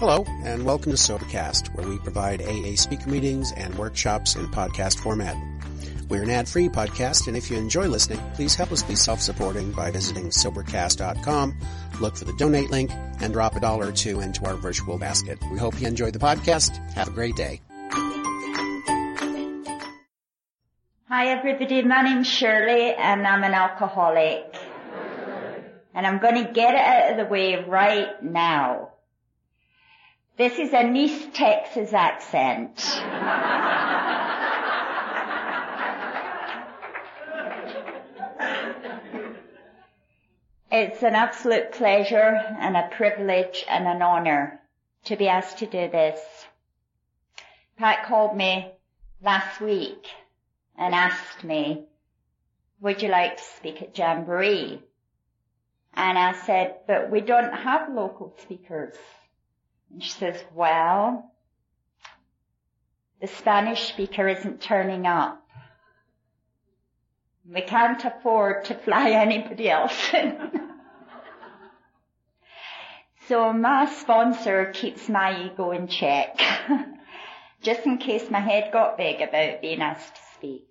Hello, and welcome to Sobercast, where we provide AA speaker meetings and workshops in podcast format. We're an ad-free podcast, and if you enjoy listening, please help us be self-supporting by visiting Sobercast.com, look for the donate link, and drop a dollar or two into our virtual basket. We hope you enjoy the podcast. Have a great day. Hi everybody, my name's Shirley and I'm an alcoholic. And I'm going to get it out of the way right now. This is a East Texas accent. it's an absolute pleasure and a privilege and an honor to be asked to do this. Pat called me last week and asked me, would you like to speak at Jamboree? And I said, but we don't have local speakers. And she says, well, the Spanish speaker isn't turning up. We can't afford to fly anybody else in. so my sponsor keeps my ego in check, just in case my head got big about being asked to speak.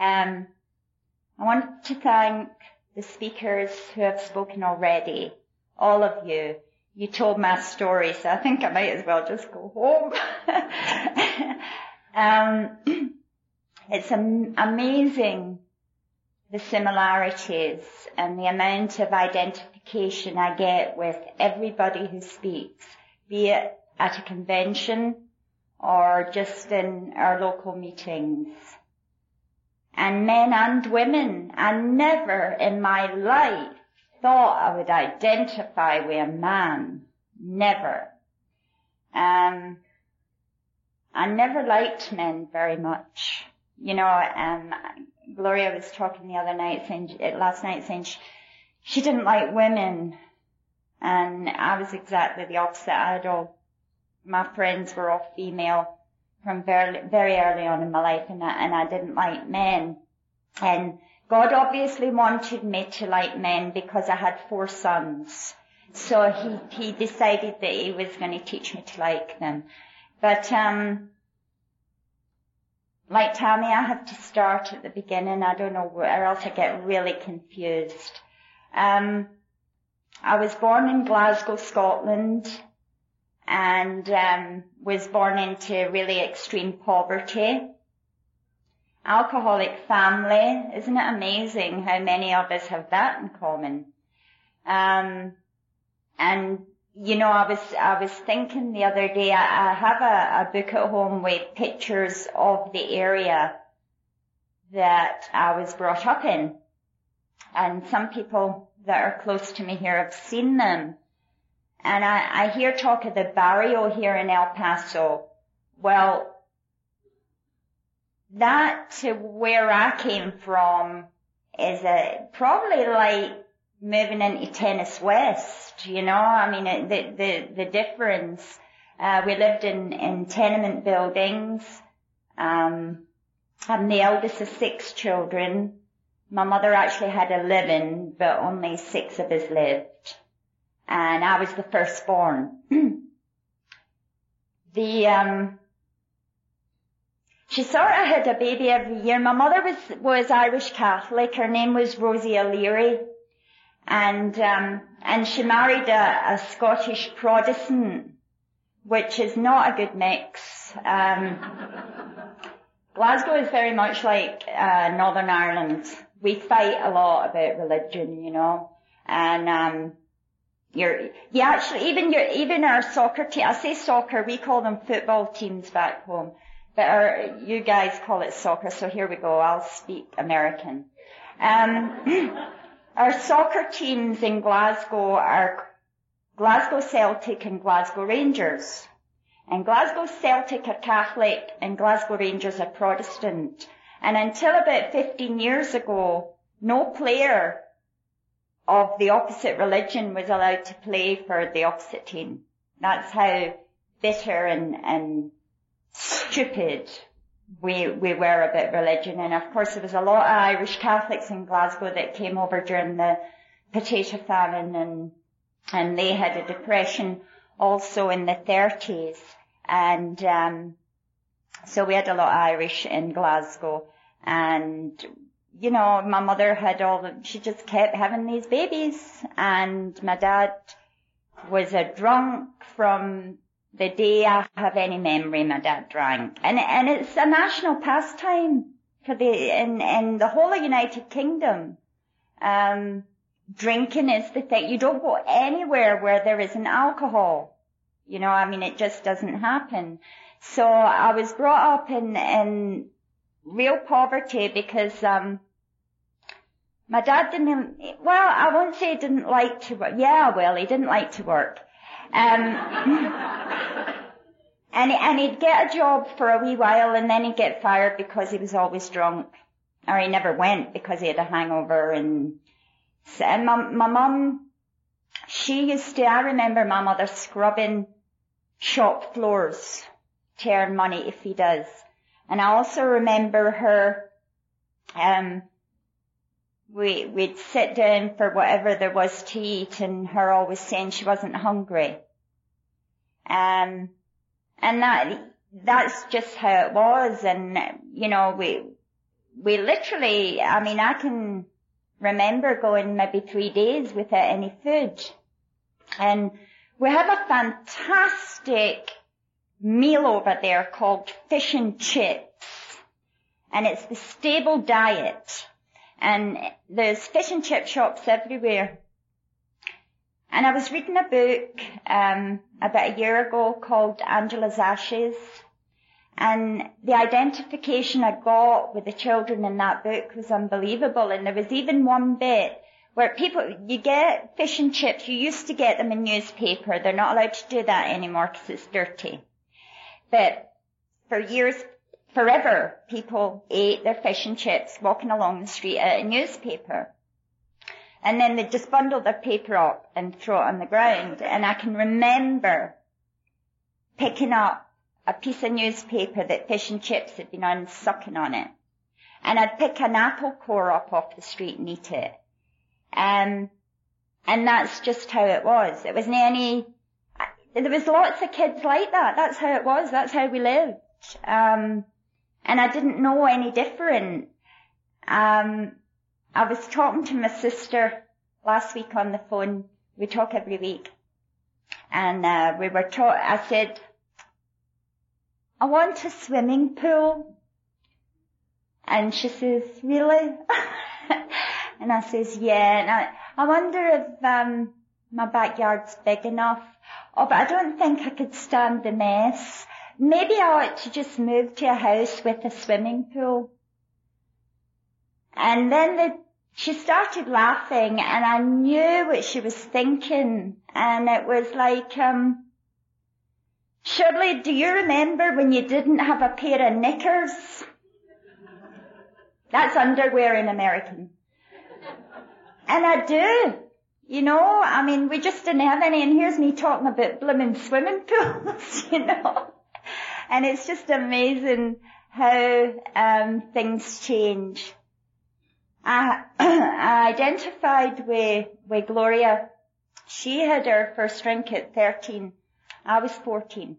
Um, I want to thank the speakers who have spoken already, all of you. You told my story, so I think I might as well just go home. um, it's am- amazing the similarities and the amount of identification I get with everybody who speaks, be it at a convention or just in our local meetings and men and women. I never in my life thought I would identify with a man. Never. Um, I never liked men very much. You know, um, Gloria was talking the other night saying, last night saying she, she didn't like women. And I was exactly the opposite. I had all, my friends were all female from very, very early on in my life and I, and I didn't like men. And God obviously wanted me to like men because I had four sons. So he, he decided that he was going to teach me to like them. But, um, like Tammy, I have to start at the beginning. I don't know where else I get really confused. Um, I was born in Glasgow, Scotland and um, was born into really extreme poverty. Alcoholic family, isn't it amazing how many of us have that in common? Um, and you know, I was I was thinking the other day. I, I have a, a book at home with pictures of the area that I was brought up in, and some people that are close to me here have seen them. And I, I hear talk of the barrio here in El Paso. Well, that to where I came from is a, probably like moving into Tennis West, you know, I mean, the, the, the difference, uh, we lived in, in tenement buildings, um, I'm the eldest of six children. My mother actually had eleven, but only six of us lived and I was the firstborn. the um, she sort of had a baby every year. My mother was was Irish Catholic. Her name was Rosie O'Leary, and um, and she married a, a Scottish Protestant, which is not a good mix. Um, Glasgow is very much like uh, Northern Ireland. We fight a lot about religion, you know, and um, your, you actually, even your, even our soccer team, I say soccer, we call them football teams back home, but our, you guys call it soccer, so here we go, I'll speak American. Um, our soccer teams in Glasgow are Glasgow Celtic and Glasgow Rangers. And Glasgow Celtic are Catholic and Glasgow Rangers are Protestant. And until about 15 years ago, no player of the opposite religion was allowed to play for the opposite team. That's how bitter and, and stupid we, we were about religion. And of course there was a lot of Irish Catholics in Glasgow that came over during the potato famine and, and they had a depression also in the 30s. And, um, so we had a lot of Irish in Glasgow and, you know, my mother had all the, she just kept having these babies and my dad was a drunk from the day I have any memory my dad drank. And, and it's a national pastime for the, in, in the whole of United Kingdom. Um, drinking is the thing. You don't go anywhere where there isn't alcohol. You know, I mean, it just doesn't happen. So I was brought up in, in real poverty because, um, my dad didn't, well, I won't say he didn't like to work. Yeah, well, he didn't like to work. Um, and, and he'd get a job for a wee while and then he'd get fired because he was always drunk. Or he never went because he had a hangover and, and my, my mum, she used to, I remember my mother scrubbing shop floors to earn money if he does. And I also remember her, um, we, we'd sit down for whatever there was to eat and her always saying she wasn't hungry. Um, and that, that's just how it was. And, you know, we, we literally, I mean, I can remember going maybe three days without any food. And we have a fantastic meal over there called fish and chips. And it's the stable diet. And there's fish and chip shops everywhere. And I was reading a book um, about a year ago called Angela's Ashes. And the identification I got with the children in that book was unbelievable. And there was even one bit where people, you get fish and chips, you used to get them in newspaper. They're not allowed to do that anymore because it's dirty. But for years, forever, people ate their fish and chips walking along the street at a newspaper. And then they just bundle their paper up and throw it on the ground. And I can remember picking up a piece of newspaper that fish and chips had been on sucking on it. And I'd pick an apple core up off the street and eat it. Um, and that's just how it was. It wasn't any, there was lots of kids like that. That's how it was. That's how we lived. Um, and I didn't know any different. Um, I was talking to my sister last week on the phone. We talk every week. And, uh, we were talking, I said, I want a swimming pool. And she says, really? and I says, yeah. And I, I wonder if, um, my backyard's big enough. Oh, but I don't think I could stand the mess. Maybe I ought to just move to a house with a swimming pool. And then the, she started laughing and I knew what she was thinking and it was like, um, Shirley, do you remember when you didn't have a pair of knickers? That's underwear in American. And I do. You know, I mean, we just didn't have any and here's me talking about blooming swimming pools, you know. And it's just amazing how, um, things change. I, I identified with, with Gloria. She had her first drink at 13. I was 14.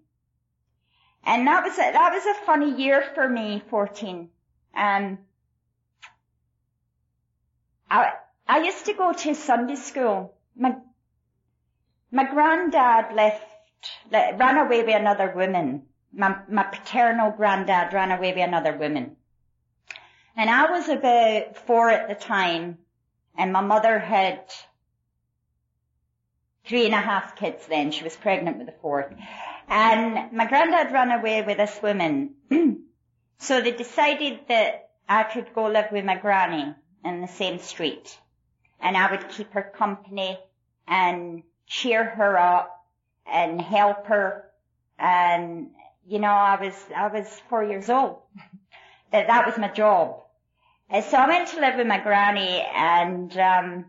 And that was a, that was a funny year for me, 14. Um, I, I used to go to Sunday school. My, my granddad left, ran away with another woman. My, my paternal granddad ran away with another woman. And I was about four at the time and my mother had three and a half kids then. She was pregnant with the fourth. And my granddad ran away with this woman. so they decided that I could go live with my granny in the same street. And I would keep her company and cheer her up and help her. And, you know, I was, I was four years old. that, that was my job. And so I went to live with my granny and, um,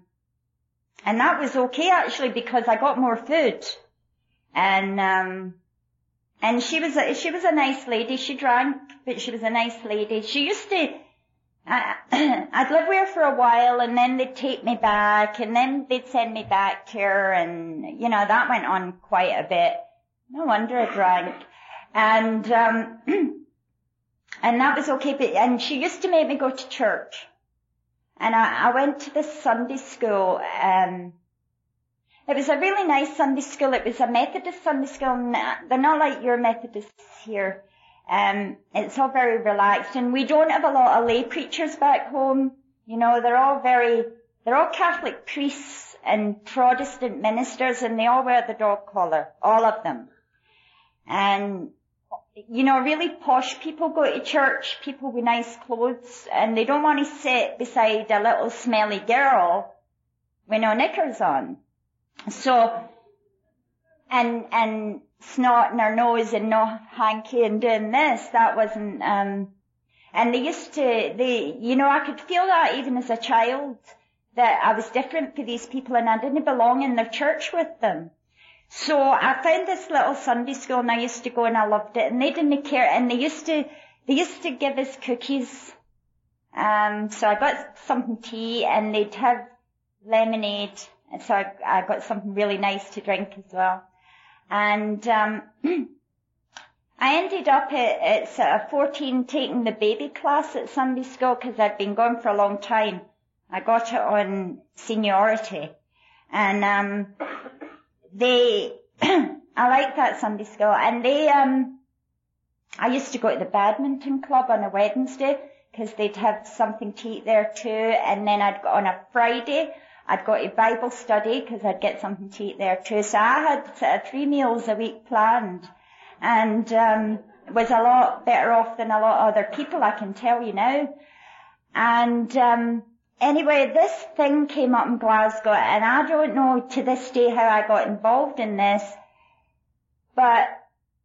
and that was okay actually because I got more food. And, um, and she was a, she was a nice lady. She drank, but she was a nice lady. She used to, I, I'd live with her for a while and then they'd take me back and then they'd send me back to her and, you know, that went on quite a bit. No wonder I drank. And, um, and that was okay, but, and she used to make me go to church. And I, I went to this Sunday school, um, it was a really nice Sunday school. It was a Methodist Sunday school. They're not like your Methodists here. Um, it's all very relaxed and we don't have a lot of lay preachers back home. You know, they're all very, they're all Catholic priests and Protestant ministers and they all wear the dog collar, all of them. And, you know, really posh people go to church, people with nice clothes and they don't want to sit beside a little smelly girl with no knickers on. So, and, and snorting her nose and no hanky and doing this. That wasn't, um, and they used to, they, you know, I could feel that even as a child, that I was different for these people and I didn't belong in their church with them. So I found this little Sunday school and I used to go and I loved it and they didn't care and they used to, they used to give us cookies. Um, so I got something tea and they'd have lemonade and so I, I got something really nice to drink as well. And um, I ended up at, at 14 taking the baby class at Sunday school because I'd been going for a long time. I got it on seniority. And um, they, I liked that Sunday school. And they, um, I used to go to the badminton club on a Wednesday because they'd have something to eat there too. And then I'd go on a Friday. I'd go to Bible study because I'd get something to eat there too. So I had uh, three meals a week planned and um, was a lot better off than a lot of other people, I can tell you now. And um, anyway, this thing came up in Glasgow and I don't know to this day how I got involved in this, but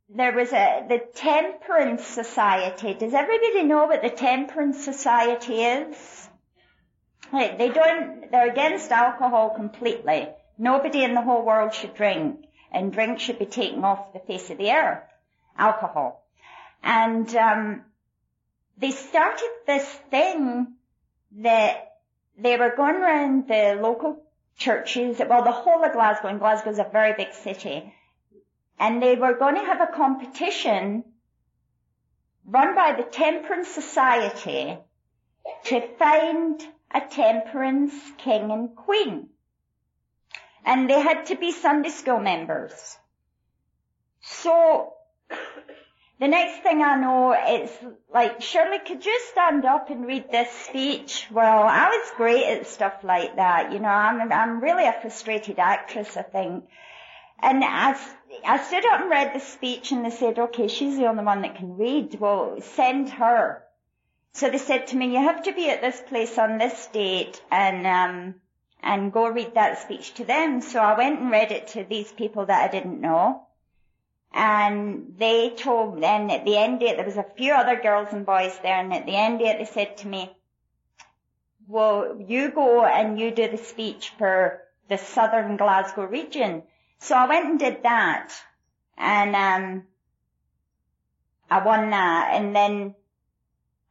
there was a, the Temperance Society. Does everybody know what the Temperance Society is? They don't, they're against alcohol completely. Nobody in the whole world should drink, and drink should be taken off the face of the earth. Alcohol. And, um, they started this thing that they were going around the local churches, well, the whole of Glasgow, and Glasgow is a very big city, and they were going to have a competition run by the Temperance Society to find a temperance king and queen. And they had to be Sunday school members. So, the next thing I know, it's like, Shirley, could you stand up and read this speech? Well, I was great at stuff like that. You know, I'm, I'm really a frustrated actress, I think. And I, I stood up and read the speech and they said, okay, she's the only one that can read. Well, send her. So they said to me, you have to be at this place on this date and, um, and go read that speech to them. So I went and read it to these people that I didn't know. And they told, then at the end it, there was a few other girls and boys there, and at the end it, they said to me, well, you go and you do the speech for the southern Glasgow region. So I went and did that, and um, I won that, and then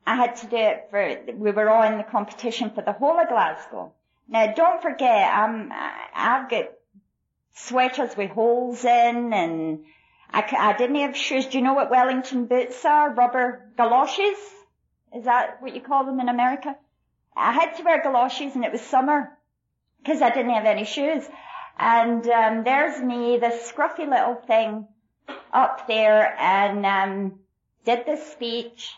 I had to do it for, we were all in the competition for the whole of Glasgow. Now don't forget, I'm, I've got sweaters with holes in and I, I didn't have shoes. Do you know what Wellington boots are? Rubber galoshes? Is that what you call them in America? I had to wear galoshes and it was summer because I didn't have any shoes. And um, there's me, this scruffy little thing up there and um, did this speech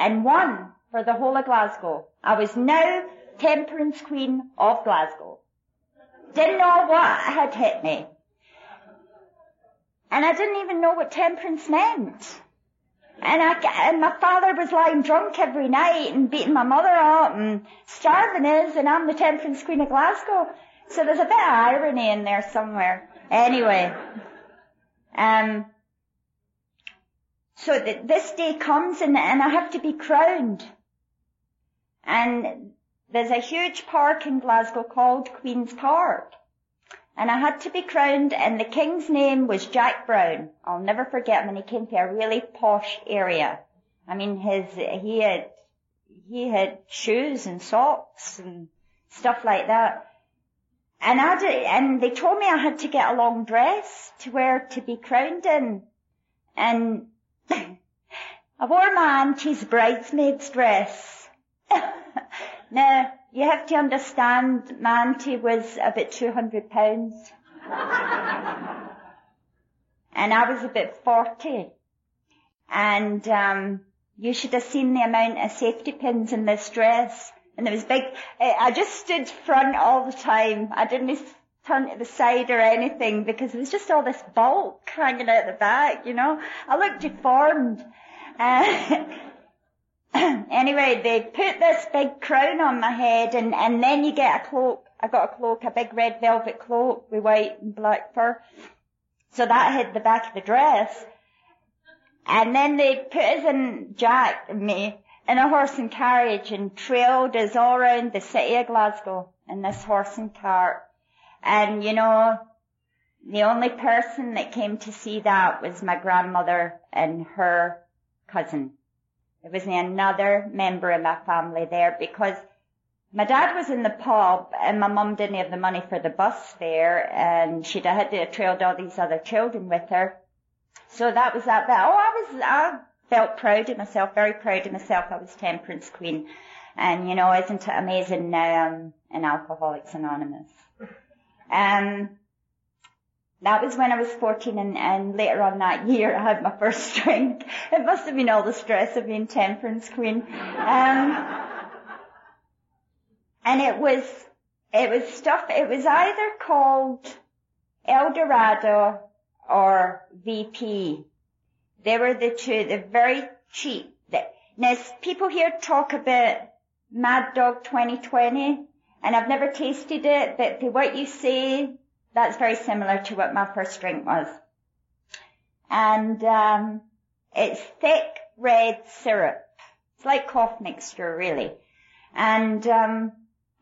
and won for the whole of Glasgow. I was now temperance queen of Glasgow. Didn't know what had hit me. And I didn't even know what temperance meant. And I, and my father was lying drunk every night and beating my mother up and starving us and I'm the temperance queen of Glasgow. So there's a bit of irony in there somewhere. Anyway, um, so this day comes and, and I have to be crowned. And there's a huge park in Glasgow called Queen's Park. And I had to be crowned and the king's name was Jack Brown. I'll never forget when he came to a really posh area. I mean his, he had he had shoes and socks and stuff like that. And I did, and they told me I had to get a long dress to wear to be crowned in. And I wore my auntie's bridesmaid's dress. now, you have to understand, my auntie was about 200 pounds. and I was about 40. And, um, you should have seen the amount of safety pins in this dress. And there was big, I just stood front all the time. I didn't turn to the side or anything because it was just all this bulk hanging out the back, you know. I looked deformed. Uh, anyway, they put this big crown on my head and, and then you get a cloak. I got a cloak, a big red velvet cloak with white and black fur. So that hid the back of the dress. And then they put us in Jack and me in a horse and carriage and trailed us all around the city of Glasgow in this horse and cart. And you know, the only person that came to see that was my grandmother and her cousin. There wasn't another member of my family there because my dad was in the pub and my mum didn't have the money for the bus fare and she'd had to trailed all these other children with her. So that was that. But oh, I was, I felt proud of myself, very proud of myself. I was temperance queen. And you know, isn't it amazing now I'm in Alcoholics Anonymous? Um, that was when I was 14 and, and later on that year I had my first drink. It must have been all the stress of being temperance queen. Um, and it was, it was stuff, it was either called El Dorado or VP. They were the two, they're very cheap. Now people here talk about Mad Dog 2020 and I've never tasted it, but what you say, that's very similar to what my first drink was. And, um, it's thick red syrup. It's like cough mixture really. And, um,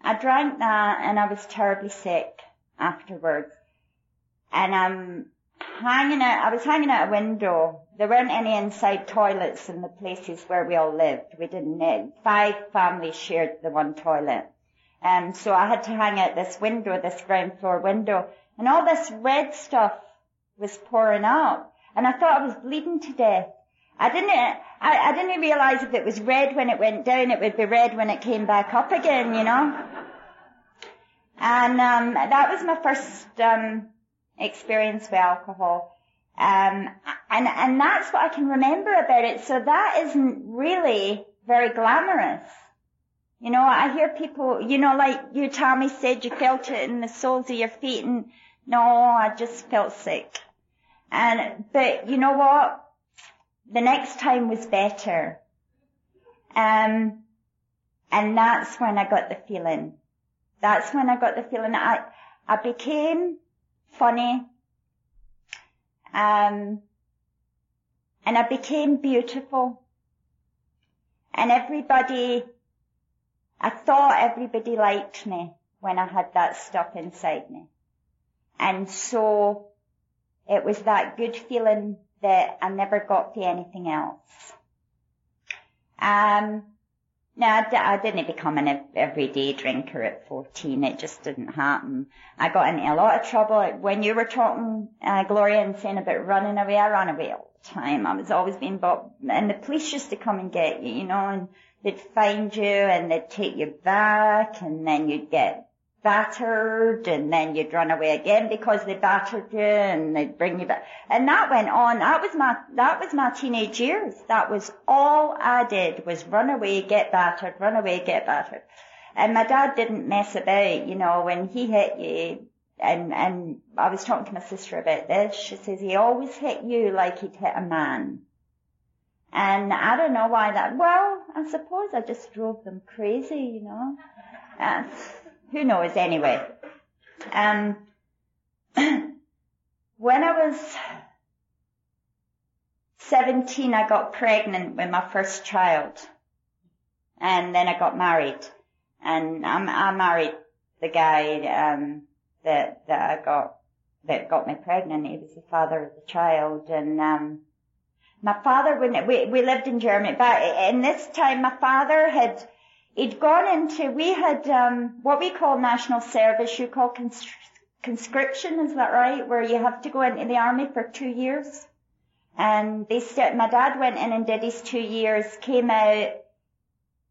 I drank that and I was terribly sick afterwards. And I'm hanging out, I was hanging out a window. There weren't any inside toilets in the places where we all lived. We didn't, five families shared the one toilet. And so I had to hang out this window, this ground floor window. And all this red stuff was pouring out. And I thought I was bleeding to death. I didn't, I, I didn't realize if it was red when it went down, it would be red when it came back up again, you know. And um, that was my first um, experience with alcohol. Um, and and that's what I can remember about it. So that isn't really very glamorous. You know, I hear people, you know, like you, Tommy, said you felt it in the soles of your feet, and no, I just felt sick. And but you know what? The next time was better. Um, and that's when I got the feeling. That's when I got the feeling I, I became funny. Um, and I became beautiful. And everybody, I thought everybody liked me when I had that stuff inside me. And so it was that good feeling that I never got to anything else. Um, no, I, didn't become an everyday drinker at 14. It just didn't happen. I got into a lot of trouble. When you were talking, uh, Gloria, and saying about running away, I ran away all the time. I was always being bought, and the police used to come and get you, you know, and they'd find you and they'd take you back and then you'd get battered and then you'd run away again because they battered you and they'd bring you back. And that went on. That was my, that was my teenage years. That was all I did was run away, get battered, run away, get battered. And my dad didn't mess about, you know, when he hit you, and, and I was talking to my sister about this, she says he always hit you like he'd hit a man. And I don't know why that, well, I suppose I just drove them crazy, you know. Uh, who knows anyway. Um, when I was 17, I got pregnant with my first child. And then I got married. And I'm, I married the guy, um, that, that I got, that got me pregnant. He was the father of the child. And, um, My father, when we, we lived in Germany, but in this time my father had, he'd gone into, we had, um, what we call national service, you call cons- conscription, is that right? Where you have to go into the army for two years. And they said, my dad went in and did his two years, came out,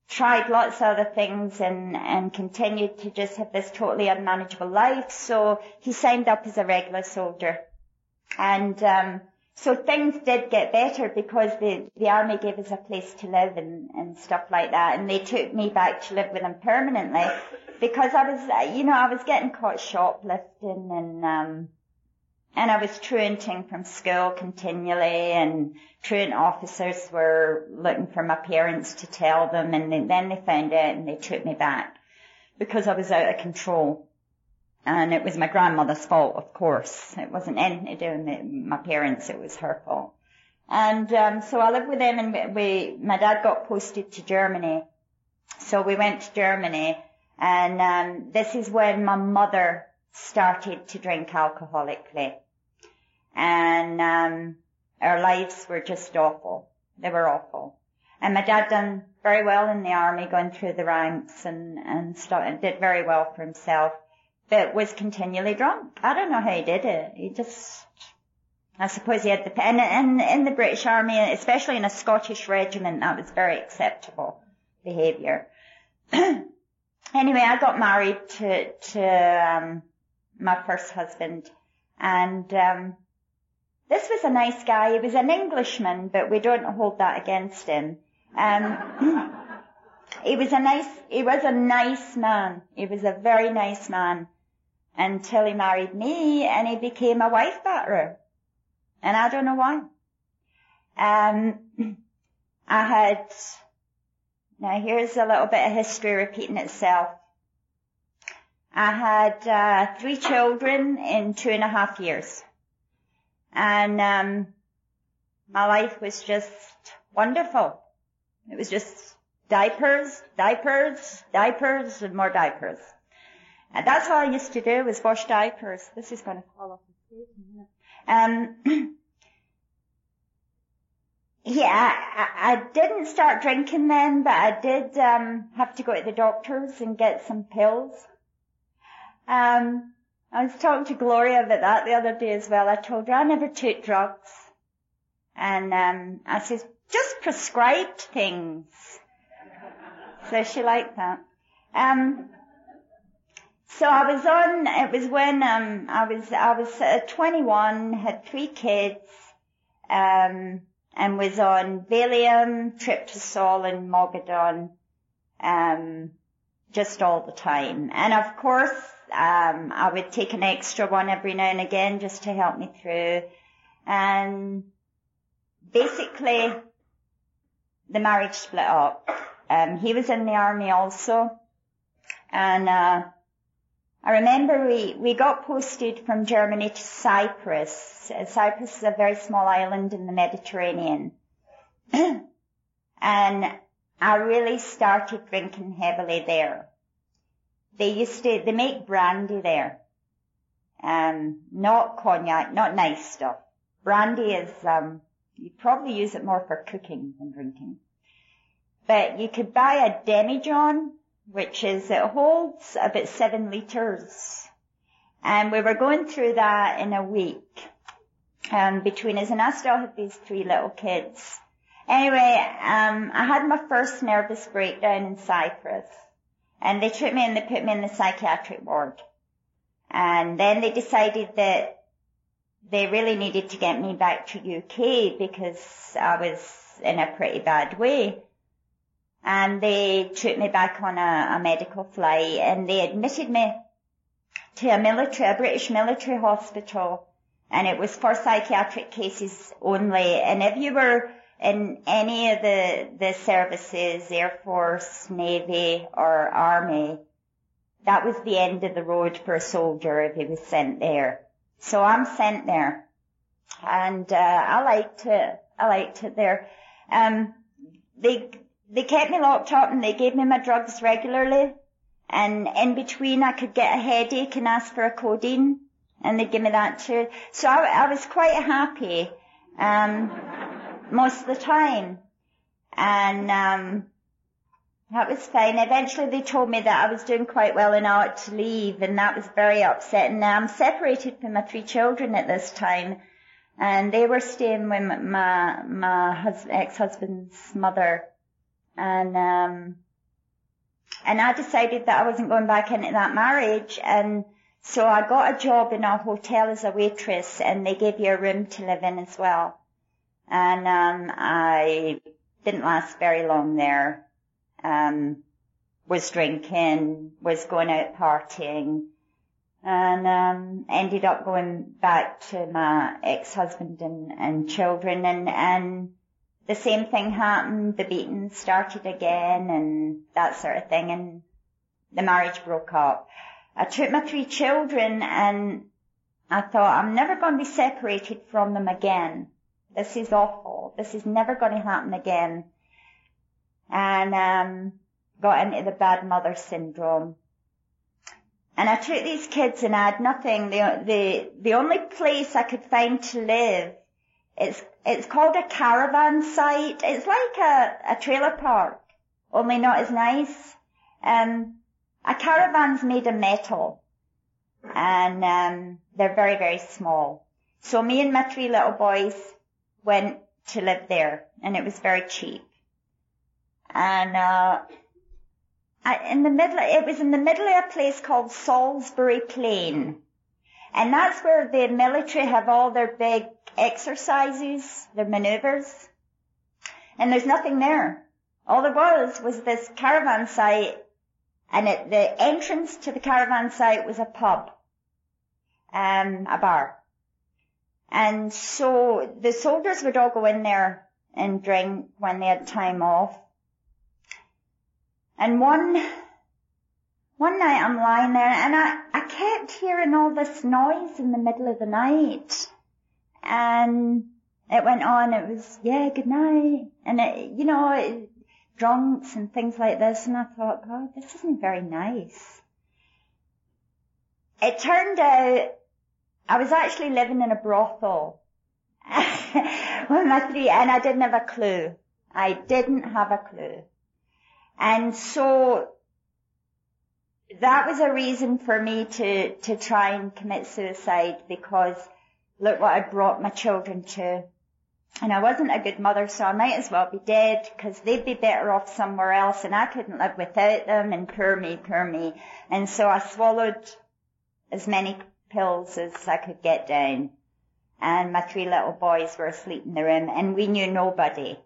tried lots of other things and, and continued to just have this totally unmanageable life. So he signed up as a regular soldier. And, um, so things did get better because the, the army gave us a place to live and, and stuff like that. And they took me back to live with them permanently because I was, you know, I was getting caught shoplifting and, um, and I was truanting from school continually and truant officers were looking for my parents to tell them and then they found out and they took me back because I was out of control. And it was my grandmother's fault, of course. It wasn't anything to do with my parents, it was her fault. And um, so I lived with them and we, my dad got posted to Germany. So we went to Germany and um, this is when my mother started to drink alcoholically. And um, our lives were just awful. They were awful. And my dad done very well in the army, going through the ranks and, and started, did very well for himself, but was continually drunk. I don't know how he did it. He just, I suppose he had the, and in the British army, especially in a Scottish regiment, that was very acceptable behaviour. anyway, I got married to, to, um, my first husband and, um, this was a nice guy. He was an Englishman, but we don't hold that against him. Um, he was a nice, he was a nice man. He was a very nice man until he married me and he became a wife batterer. And I don't know why. Um, I had, now here's a little bit of history repeating itself. I had uh, three children in two and a half years. And um, my life was just wonderful. It was just diapers, diapers, diapers, and more diapers. And that's all I used to do was wash diapers. This is going to fall off the minute. Um, yeah, I, I, didn't start drinking then, but I did um, have to go to the doctors and get some pills. Um, I was talking to Gloria about that the other day as well. I told her I never took drugs. And um, I said, just prescribed things. So she liked that. Um, so I was on, it was when um, I was, I was uh, 21, had three kids, um, and was on Valium, Tryptizol and Mogadon, um, just all the time. And of course, um, I would take an extra one every now and again just to help me through. And basically, the marriage split up. Um, he was in the army also. And, uh, I remember we, we got posted from Germany to Cyprus. Cyprus is a very small island in the Mediterranean. and I really started drinking heavily there. They used to, they make brandy there. Um, not cognac, not nice stuff. Brandy is, um, you probably use it more for cooking than drinking. But you could buy a demijohn, which is, it holds about seven litres. And we were going through that in a week, um, between us, and I still had these three little kids. Anyway, um, I had my first nervous breakdown in Cyprus. And they took me and they put me in the psychiatric ward. And then they decided that they really needed to get me back to UK because I was in a pretty bad way. And they took me back on a, a medical flight and they admitted me to a military, a British military hospital and it was for psychiatric cases only. And if you were in any of the, the services, Air Force, Navy or Army, that was the end of the road for a soldier if he was sent there. So I'm sent there. And, uh, I liked it. I liked it there. Um, they, they kept me locked up and they gave me my drugs regularly. And in between I could get a headache and ask for a codeine and they'd give me that too. So I, I was quite happy. Um, most of the time. And, um, that was fine. Eventually they told me that I was doing quite well and I ought to leave and that was very upsetting. Now I'm separated from my three children at this time and they were staying with my, my hus- ex-husband's mother and, um, and I decided that I wasn't going back into that marriage. And so I got a job in a hotel as a waitress and they gave you a room to live in as well. And, um, I didn't last very long there. Um, was drinking, was going out partying, and um, ended up going back to my ex-husband and, and children, and and the same thing happened. The beating started again, and that sort of thing, and the marriage broke up. I took my three children, and I thought I'm never going to be separated from them again. This is awful. This is never going to happen again and um, got into the bad mother syndrome. And I took these kids and I had nothing. The, the, the only place I could find to live, it's, it's called a caravan site. It's like a, a trailer park, only not as nice. Um, a caravan's made of metal and, um, they're very, very small. So me and my three little boys went to live there and it was very cheap and uh, in the middle, it was in the middle of a place called Salisbury Plain, and that's where the military have all their big exercises, their manoeuvres, and there's nothing there. All there was was this caravan site, and at the entrance to the caravan site was a pub, um, a bar. And so the soldiers would all go in there and drink when they had time off. And one, one night I'm lying there and I, I kept hearing all this noise in the middle of the night. And it went on, it was, yeah, good night. And it, you know, it, drunks and things like this. And I thought, God, this isn't very nice. It turned out I was actually living in a brothel with my three, and I didn't have a clue. I didn't have a clue. And so that was a reason for me to, to try and commit suicide because look what I brought my children to. And I wasn't a good mother, so I might as well be dead because they'd be better off somewhere else and I couldn't live without them and poor me, poor me. And so I swallowed as many pills as I could get down. And my three little boys were asleep in the room and we knew nobody.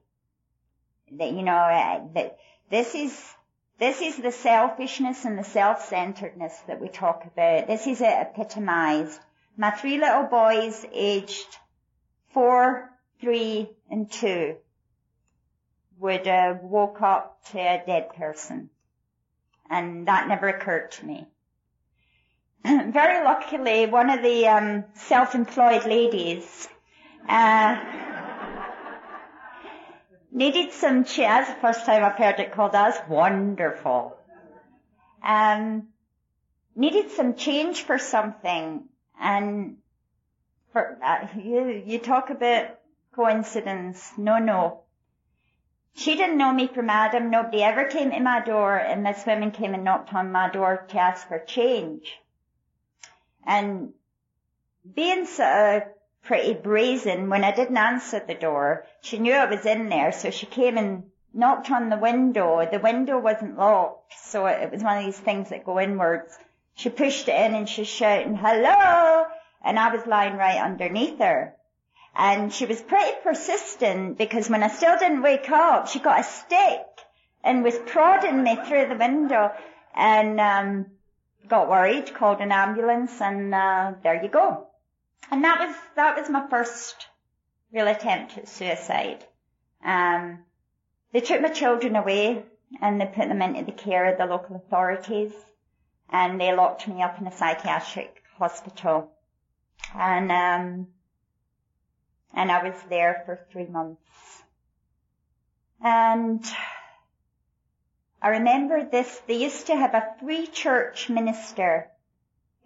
That, you know, eh, that this is, this is the selfishness and the self-centeredness that we talk about. This is it epitomized. My three little boys aged four, three, and two would uh, woke up to a dead person. And that never occurred to me. Very luckily, one of the um, self-employed ladies uh, needed some chairs. First time I've heard it called as wonderful. Um, needed some change for something, and for uh, you, you talk about coincidence. No, no. She didn't know me from Adam. Nobody ever came to my door, and this woman came and knocked on my door to ask for change. And being so pretty brazen. When I didn't answer the door, she knew I was in there, so she came and knocked on the window. The window wasn't locked, so it was one of these things that go inwards. She pushed it in and she's shouting, hello! And I was lying right underneath her. And she was pretty persistent because when I still didn't wake up, she got a stick and was prodding me through the window and, um, got worried, called an ambulance and, uh, there you go. And that was, that was my first real attempt at suicide. Um, they took my children away and they put them into the care of the local authorities and they locked me up in a psychiatric hospital. And, um, and I was there for three months. And I remember this, they used to have a free church minister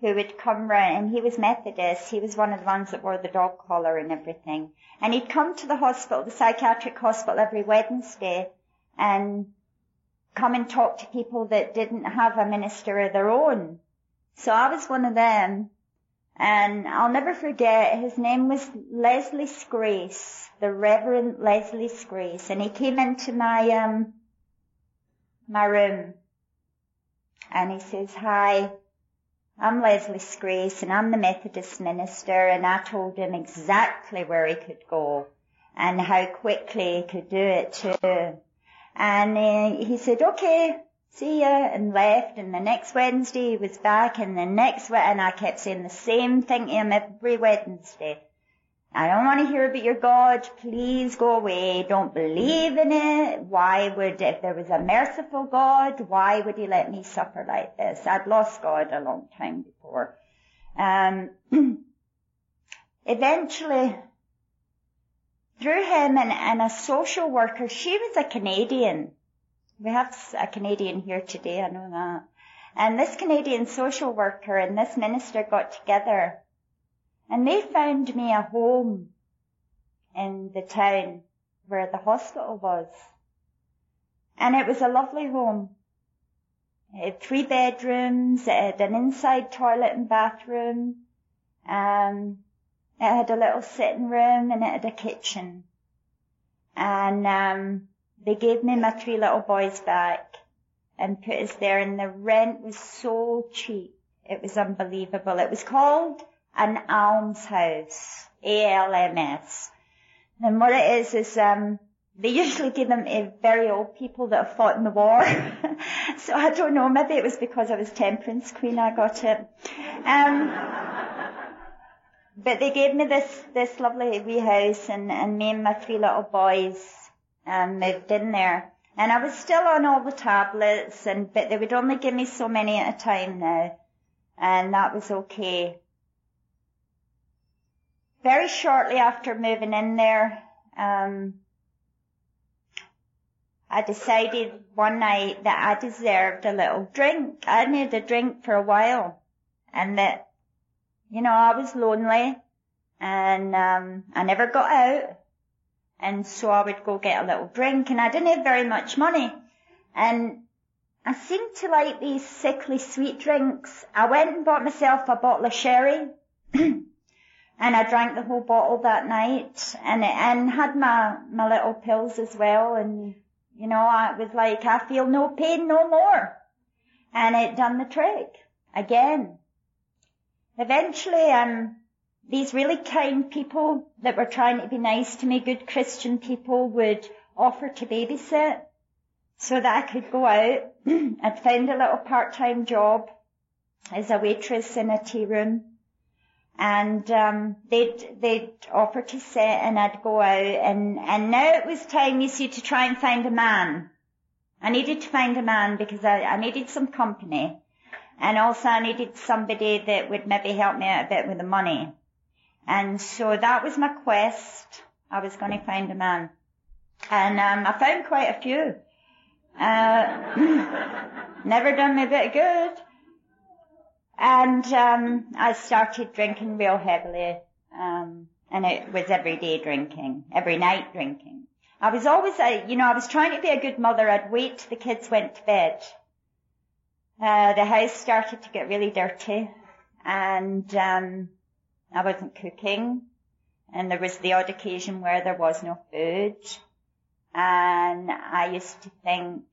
who would come round, and he was Methodist. He was one of the ones that wore the dog collar and everything. And he'd come to the hospital, the psychiatric hospital every Wednesday and come and talk to people that didn't have a minister of their own. So I was one of them. And I'll never forget, his name was Leslie Scrace, the Reverend Leslie Scrace. And he came into my, um, my room. And he says, hi, I'm Leslie Scrace and I'm the Methodist minister and I told him exactly where he could go and how quickly he could do it too. And he said, okay, see ya, and left. And the next Wednesday he was back and the next, and I kept saying the same thing to him every Wednesday. I don't want to hear about your God. Please go away. Don't believe in it. Why would, if there was a merciful God, why would he let me suffer like this? I'd lost God a long time before. Um, eventually, through him and, a social worker, she was a Canadian. We have a Canadian here today, I know that. And this Canadian social worker and this minister got together and they found me a home in the town where the hospital was. And it was a lovely home. It had three bedrooms, it had an inside toilet and bathroom, um, it had a little sitting room and it had a kitchen. And, um, they gave me my three little boys back and put us there and the rent was so cheap. It was unbelievable. It was called an almshouse, A-L-M-S. And what it is is, um, they usually give them to very old people that have fought in the war. so I don't know, maybe it was because I was temperance queen I got it. Um, but they gave me this, this lovely wee house and, and me and my three little boys, um, moved in there. And I was still on all the tablets and, but they would only give me so many at a time now. And that was okay very shortly after moving in there, um, I decided one night that I deserved a little drink. I needed a drink for a while and that, you know, I was lonely and, um, I never got out. And so I would go get a little drink and I didn't have very much money. And I seemed to like these sickly sweet drinks. I went and bought myself a bottle of sherry. and I drank the whole bottle that night and and had my my little pills as well and you know I was like I feel no pain no more and it done the trick again eventually um these really kind people that were trying to be nice to me good Christian people would offer to babysit so that I could go out I'd a little part-time job as a waitress in a tea room and um, they'd they'd offer to sit and I'd go out and and now it was time you see to try and find a man. I needed to find a man because I, I needed some company, and also I needed somebody that would maybe help me out a bit with the money, and so that was my quest. I was going to find a man, and um, I found quite a few. Uh, never done me a bit of good. And um, I started drinking real heavily, um, and it was everyday drinking, every night drinking. I was always, a, you know, I was trying to be a good mother. I'd wait till the kids went to bed. Uh, the house started to get really dirty, and um, I wasn't cooking, and there was the odd occasion where there was no food, and I used to think,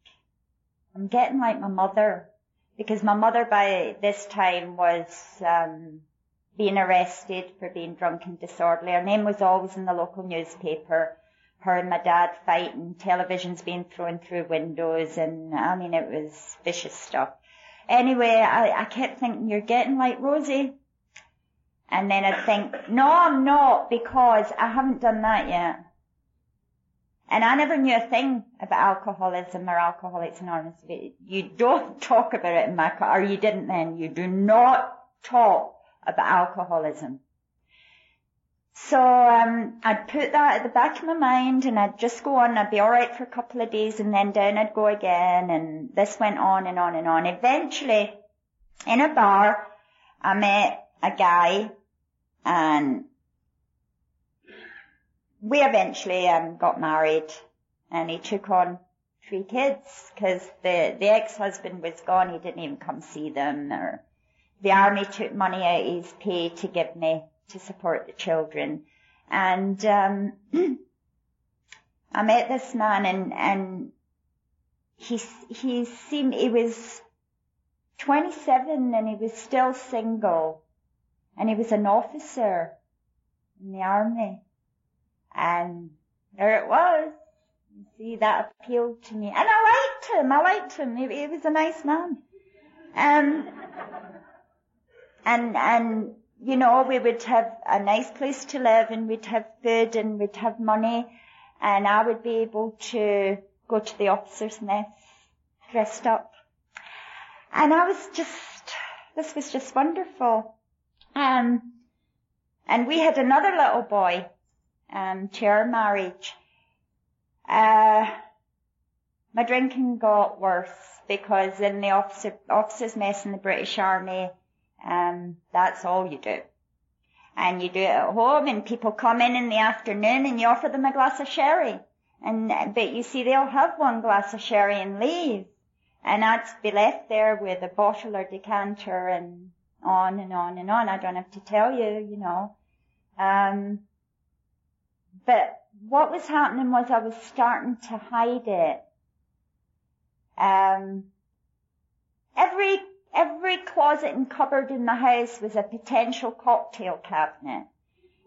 I'm getting like my mother because my mother by this time was um, being arrested for being drunk and disorderly. Her name was always in the local newspaper. Her and my dad fighting, televisions being thrown through windows, and I mean it was vicious stuff. Anyway, I, I kept thinking, you're getting like Rosie. And then I'd think, no, I'm not, because I haven't done that yet. And I never knew a thing about alcoholism or Alcoholics Anonymous. You don't talk about it in my, car or you didn't then. You do not talk about alcoholism. So um, I'd put that at the back of my mind, and I'd just go on. I'd be all right for a couple of days, and then down I'd go again. And this went on and on and on. Eventually, in a bar, I met a guy and we eventually um, got married and he took on three kids because the, the ex-husband was gone. He didn't even come see them or the army took money out of his pay to give me to support the children. And, um, I met this man and, and he, he seemed, he was 27 and he was still single and he was an officer in the army. And there it was. See, that appealed to me. And I liked him. I liked him. He, he was a nice man. Um, and, and, you know, we would have a nice place to live and we'd have food and we'd have money and I would be able to go to the officer's mess dressed up. And I was just, this was just wonderful. Um, and we had another little boy, um, to our marriage. Uh, my drinking got worse because in the officer, officer's mess in the British Army, um, that's all you do. And you do it at home and people come in in the afternoon and you offer them a glass of sherry. And, but you see, they'll have one glass of sherry and leave. And I'd be left there with a bottle or decanter and on and on and on. I don't have to tell you, you know. Um, but what was happening was I was starting to hide it. Um, every every closet and cupboard in the house was a potential cocktail cabinet.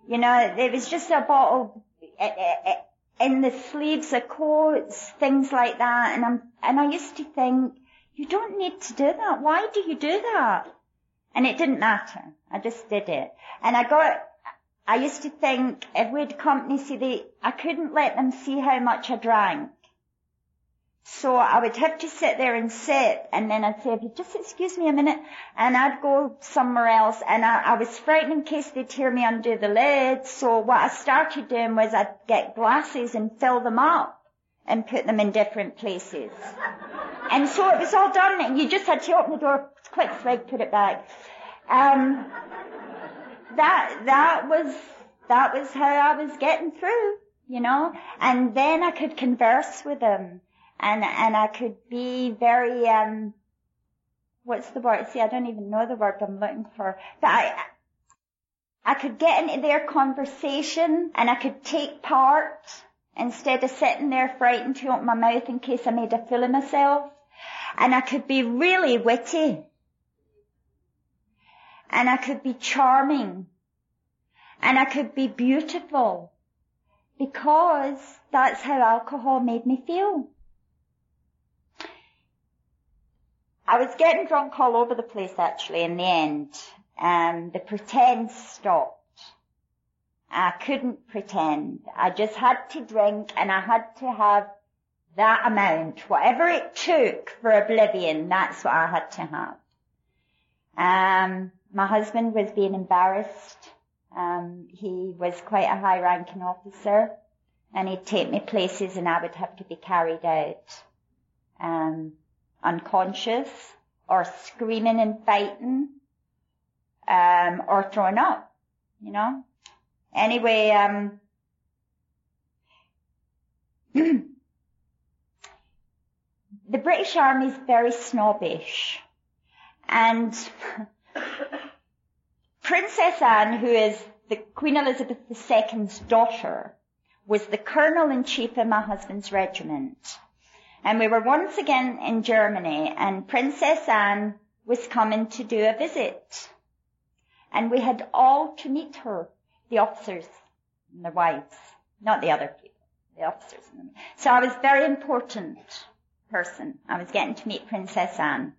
You know, there was just a bottle eh, eh, eh, in the sleeves of coats, things like that. And I'm, and I used to think, you don't need to do that. Why do you do that? And it didn't matter. I just did it. And I got, I used to think if we had company see they, I couldn't let them see how much I drank. So I would have to sit there and sit and then I'd say, if you just excuse me a minute and I'd go somewhere else and I, I was frightened in case they'd hear me undo the lid. So what I started doing was I'd get glasses and fill them up and put them in different places. And so it was all done and you just had to open the door, quick swig, put it back. Um, that, that was, that was how I was getting through, you know, and then I could converse with them and and I could be very um what's the word? See, I don't even know the word I'm looking for. But I I could get into their conversation and I could take part instead of sitting there frightened to open my mouth in case I made a fool of myself. And I could be really witty. And I could be charming. And I could be beautiful. Because that's how alcohol made me feel. I was getting drunk all over the place actually in the end. Um, the pretend stopped. I couldn't pretend. I just had to drink and I had to have that amount. Whatever it took for oblivion, that's what I had to have. Um, my husband was being embarrassed. Um, he was quite a high ranking officer and he'd take me places and I would have to be carried out. Um, unconscious or screaming and fighting um, or throwing up, you know. Anyway, um, the British Army is very snobbish, and Princess Anne, who is the Queen Elizabeth II's daughter, was the colonel in chief of my husband's regiment. And we were once again in Germany and Princess Anne was coming to do a visit. And we had all to meet her, the officers and their wives, not the other people, the officers. So I was a very important person. I was getting to meet Princess Anne.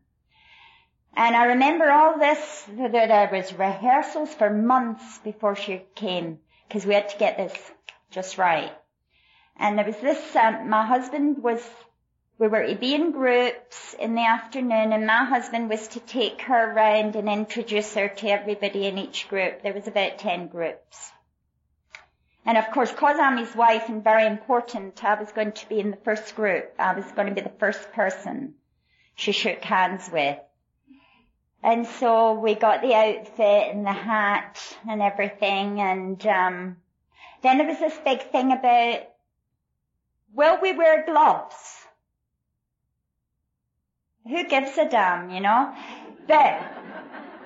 And I remember all this, that there was rehearsals for months before she came, because we had to get this just right. And there was this, um, my husband was we were to be in groups in the afternoon and my husband was to take her round and introduce her to everybody in each group. There was about 10 groups. And of course, cause I'm his wife and very important, I was going to be in the first group. I was going to be the first person she shook hands with. And so we got the outfit and the hat and everything and um then there was this big thing about will we wear gloves? Who gives a damn, you know? But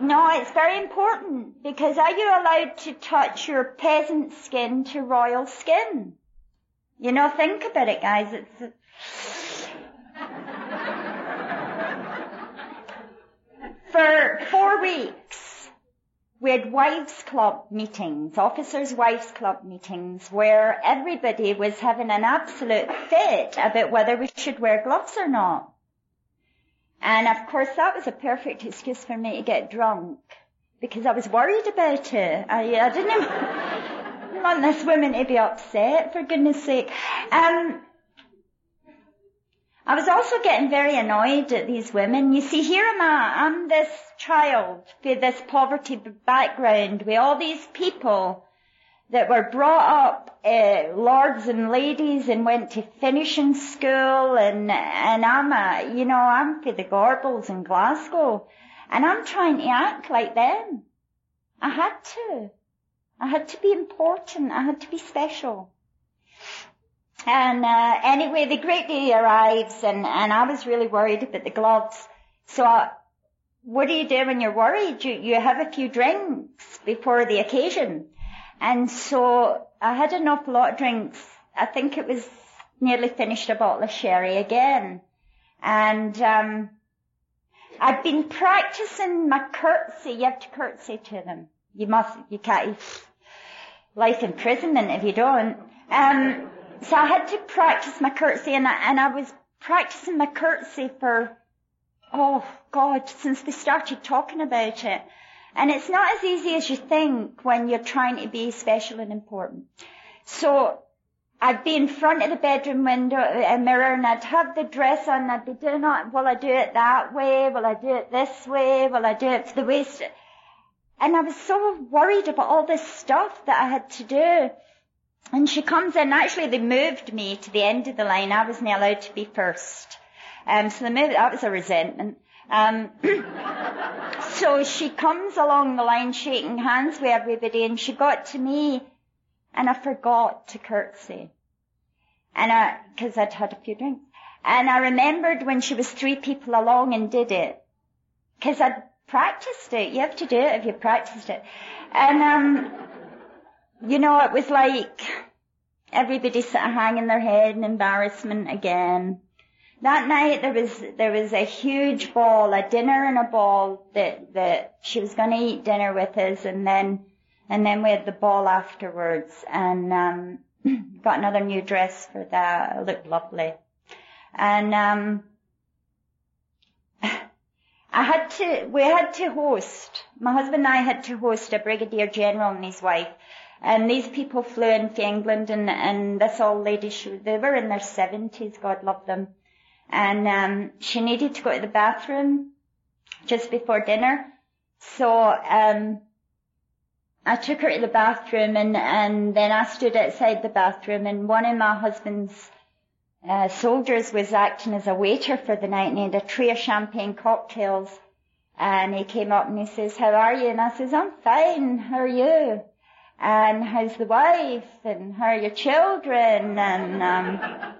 no, it's very important because are you allowed to touch your peasant skin to royal skin? You know, think about it guys. It's, for four weeks, we had wives club meetings, officers wives club meetings, where everybody was having an absolute fit about whether we should wear gloves or not. And of course that was a perfect excuse for me to get drunk because I was worried about it. I, I didn't want this woman to be upset for goodness sake. Um, I was also getting very annoyed at these women. You see, here am I, I'm this child with this poverty background, with all these people that were brought up uh, lords and ladies and went to finishing school and and I'm a, you know I'm for the Gorbals in Glasgow and I'm trying to act like them. I had to. I had to be important. I had to be special. And uh, anyway, the great day arrives, and and I was really worried about the gloves. So, I, what do you do when you're worried? You you have a few drinks before the occasion, and so I had an awful lot of drinks. I think it was nearly finished a bottle of sherry again, and um, I've been practicing my curtsy. You have to curtsy to them. You must. You can't. Life imprisonment if you don't. Um, so I had to practice my curtsy and I, and I was practicing my curtsy for, oh God, since they started talking about it. And it's not as easy as you think when you're trying to be special and important. So I'd be in front of the bedroom window, a mirror, and I'd have the dress on, and I'd be doing it, will I do it that way? Will I do it this way? Will I do it for the waist? And I was so worried about all this stuff that I had to do. And she comes in, actually they moved me to the end of the line. I wasn't allowed to be first. Um, so that was a resentment. Um, so she comes along the line shaking hands with everybody and she got to me and I forgot to curtsy. And I, cause I'd had a few drinks. And I remembered when she was three people along and did it. Cause I'd practiced it. You have to do it if you practiced it. And, um, you know, it was like everybody sort of hanging their head in embarrassment again. That night there was there was a huge ball, a dinner and a ball that that she was going to eat dinner with us, and then and then we had the ball afterwards, and um, got another new dress for that. It looked lovely, and um, I had to we had to host. My husband and I had to host a brigadier general and his wife and these people flew in from England and, and this old lady, she, they were in their seventies, God love them. And, um, she needed to go to the bathroom just before dinner. So, um, I took her to the bathroom and, and then I stood outside the bathroom and one of my husband's uh, soldiers was acting as a waiter for the night and he had a tray of champagne cocktails and he came up and he says, how are you? And I says, I'm fine. How are you? and how's the wife and how are your children and um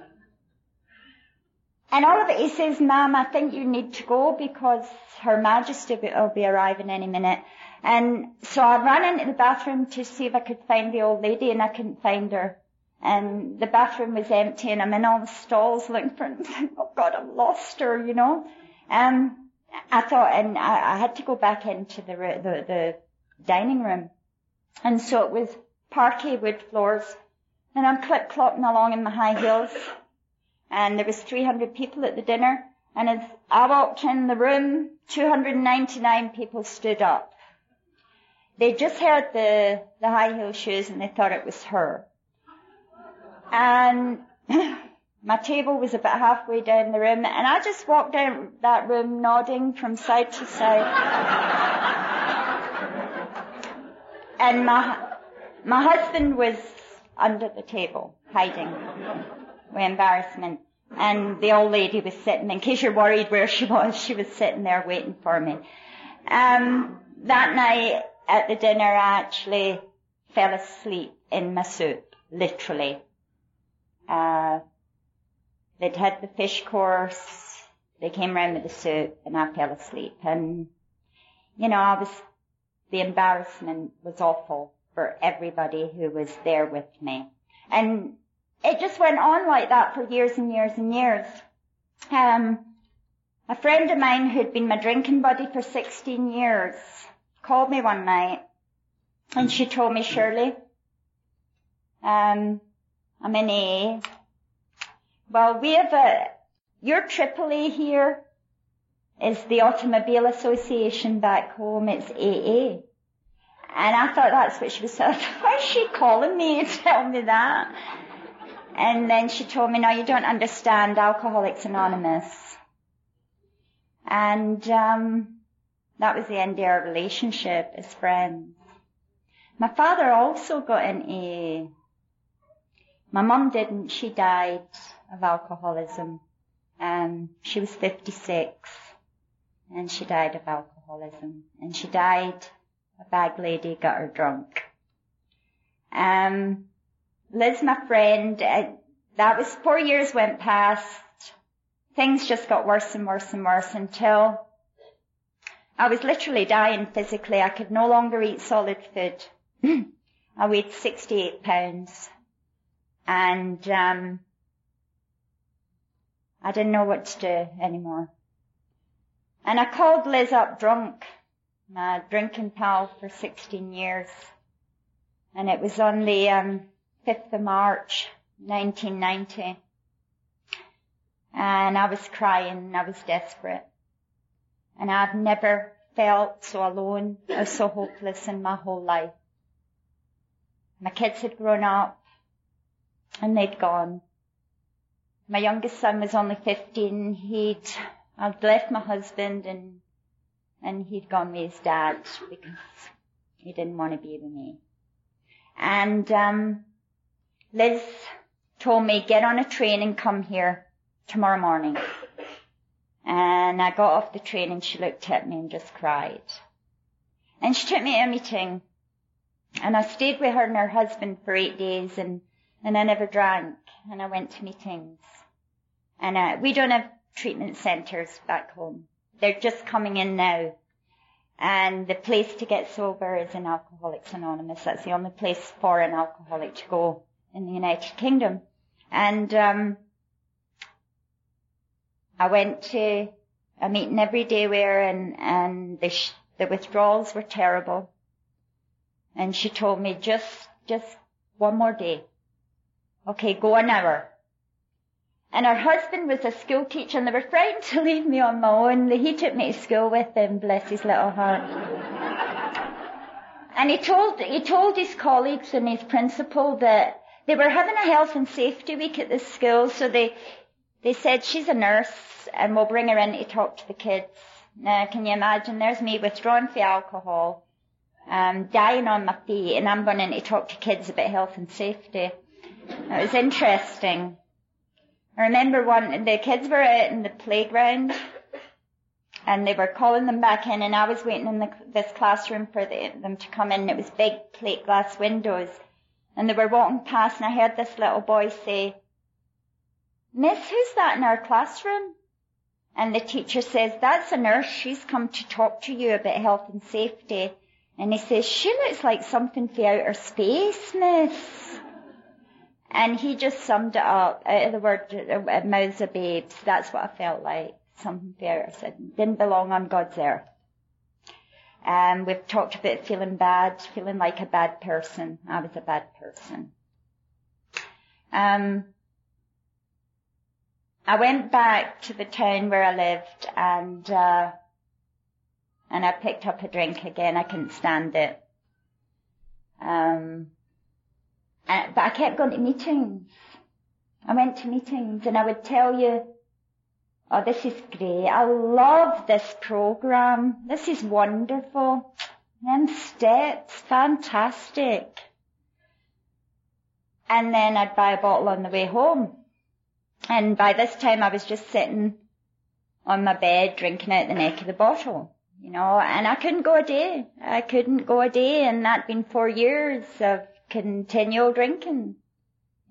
and all of it he says ma'am i think you need to go because her majesty will be arriving any minute and so i ran into the bathroom to see if i could find the old lady and i couldn't find her and the bathroom was empty and i'm in all the stalls looking for her oh god i've lost her you know um i thought and i, I had to go back into the, the the dining room and so it was parquet wood floors. And I'm clip clopping along in my high heels. And there was 300 people at the dinner. And as I walked in the room, 299 people stood up. They just heard the, the high heel shoes and they thought it was her. And my table was about halfway down the room and I just walked down that room nodding from side to side. And my, my husband was under the table, hiding embarrassment. And the old lady was sitting, in case you're worried where she was, she was sitting there waiting for me. Um, that night at the dinner, I actually fell asleep in my soup, literally. Uh, they'd had the fish course, they came round with the soup, and I fell asleep. And, you know, I was, the embarrassment was awful for everybody who was there with me. And it just went on like that for years and years and years. Um, a friend of mine who'd been my drinking buddy for 16 years called me one night and she told me, Shirley, um, I'm in AA. Well, we have a, your AAA here is the Automobile Association back home. It's AA. And I thought that's what she was saying. Why is she calling me to tell me that? And then she told me, no, you don't understand Alcoholics Anonymous. And, um, that was the end of our relationship as friends. My father also got in AA. My mum didn't. She died of alcoholism. Um, she was 56 and she died of alcoholism. And she died, a bag lady got her drunk. Um, Liz, my friend, uh, that was four years went past. Things just got worse and worse and worse until I was literally dying physically. I could no longer eat solid food. I weighed 68 pounds and, um, I didn't know what to do anymore. And I called Liz up drunk, my drinking pal for 16 years. And it was on the, um, 5th of March, 1990. And I was crying, I was desperate. And I've never felt so alone or so hopeless in my whole life. My kids had grown up and they'd gone. My youngest son was only 15. He'd, I'd left my husband and, and he'd gone with his dad because he didn't want to be with me. And, um, Liz told me, get on a train and come here tomorrow morning. And I got off the train and she looked at me and just cried. And she took me to a meeting. And I stayed with her and her husband for eight days and, and I never drank. And I went to meetings. And uh, we don't have treatment centres back home. They're just coming in now. And the place to get sober is in Alcoholics Anonymous. That's the only place for an alcoholic to go in the United Kingdom. And um, I went to a meeting every day where, and and the sh- the withdrawals were terrible. And she told me just just one more day. Okay, go an hour. And her husband was a school teacher, and they were frightened to leave me on my own. He took me to school with him, bless his little heart. and he told he told his colleagues and his principal that they were having a health and safety week at the school, so they they said she's a nurse and we'll bring her in to talk to the kids. Now, can you imagine? There's me withdrawing from alcohol, um, dying on my feet, and I'm going in to talk to kids about health and safety. It was interesting. I remember one, the kids were out in the playground and they were calling them back in and I was waiting in the, this classroom for the, them to come in. It was big plate glass windows and they were walking past and I heard this little boy say, Miss, who's that in our classroom? And the teacher says, that's a nurse. She's come to talk to you about health and safety. And he says, she looks like something for outer space, miss. And he just summed it up out of the word uh, mouths of babes. That's what I felt like. Something for outer space. Didn't belong on God's earth. Um, we've talked about feeling bad, feeling like a bad person. I was a bad person. Um, I went back to the town where I lived and, uh, and I picked up a drink again. I couldn't stand it. Um, and, but I kept going to meetings. I went to meetings and I would tell you Oh, this is great. I love this program. This is wonderful. Them steps, fantastic. And then I'd buy a bottle on the way home. And by this time I was just sitting on my bed drinking out the neck of the bottle. You know, and I couldn't go a day. I couldn't go a day and that'd been four years of continual drinking.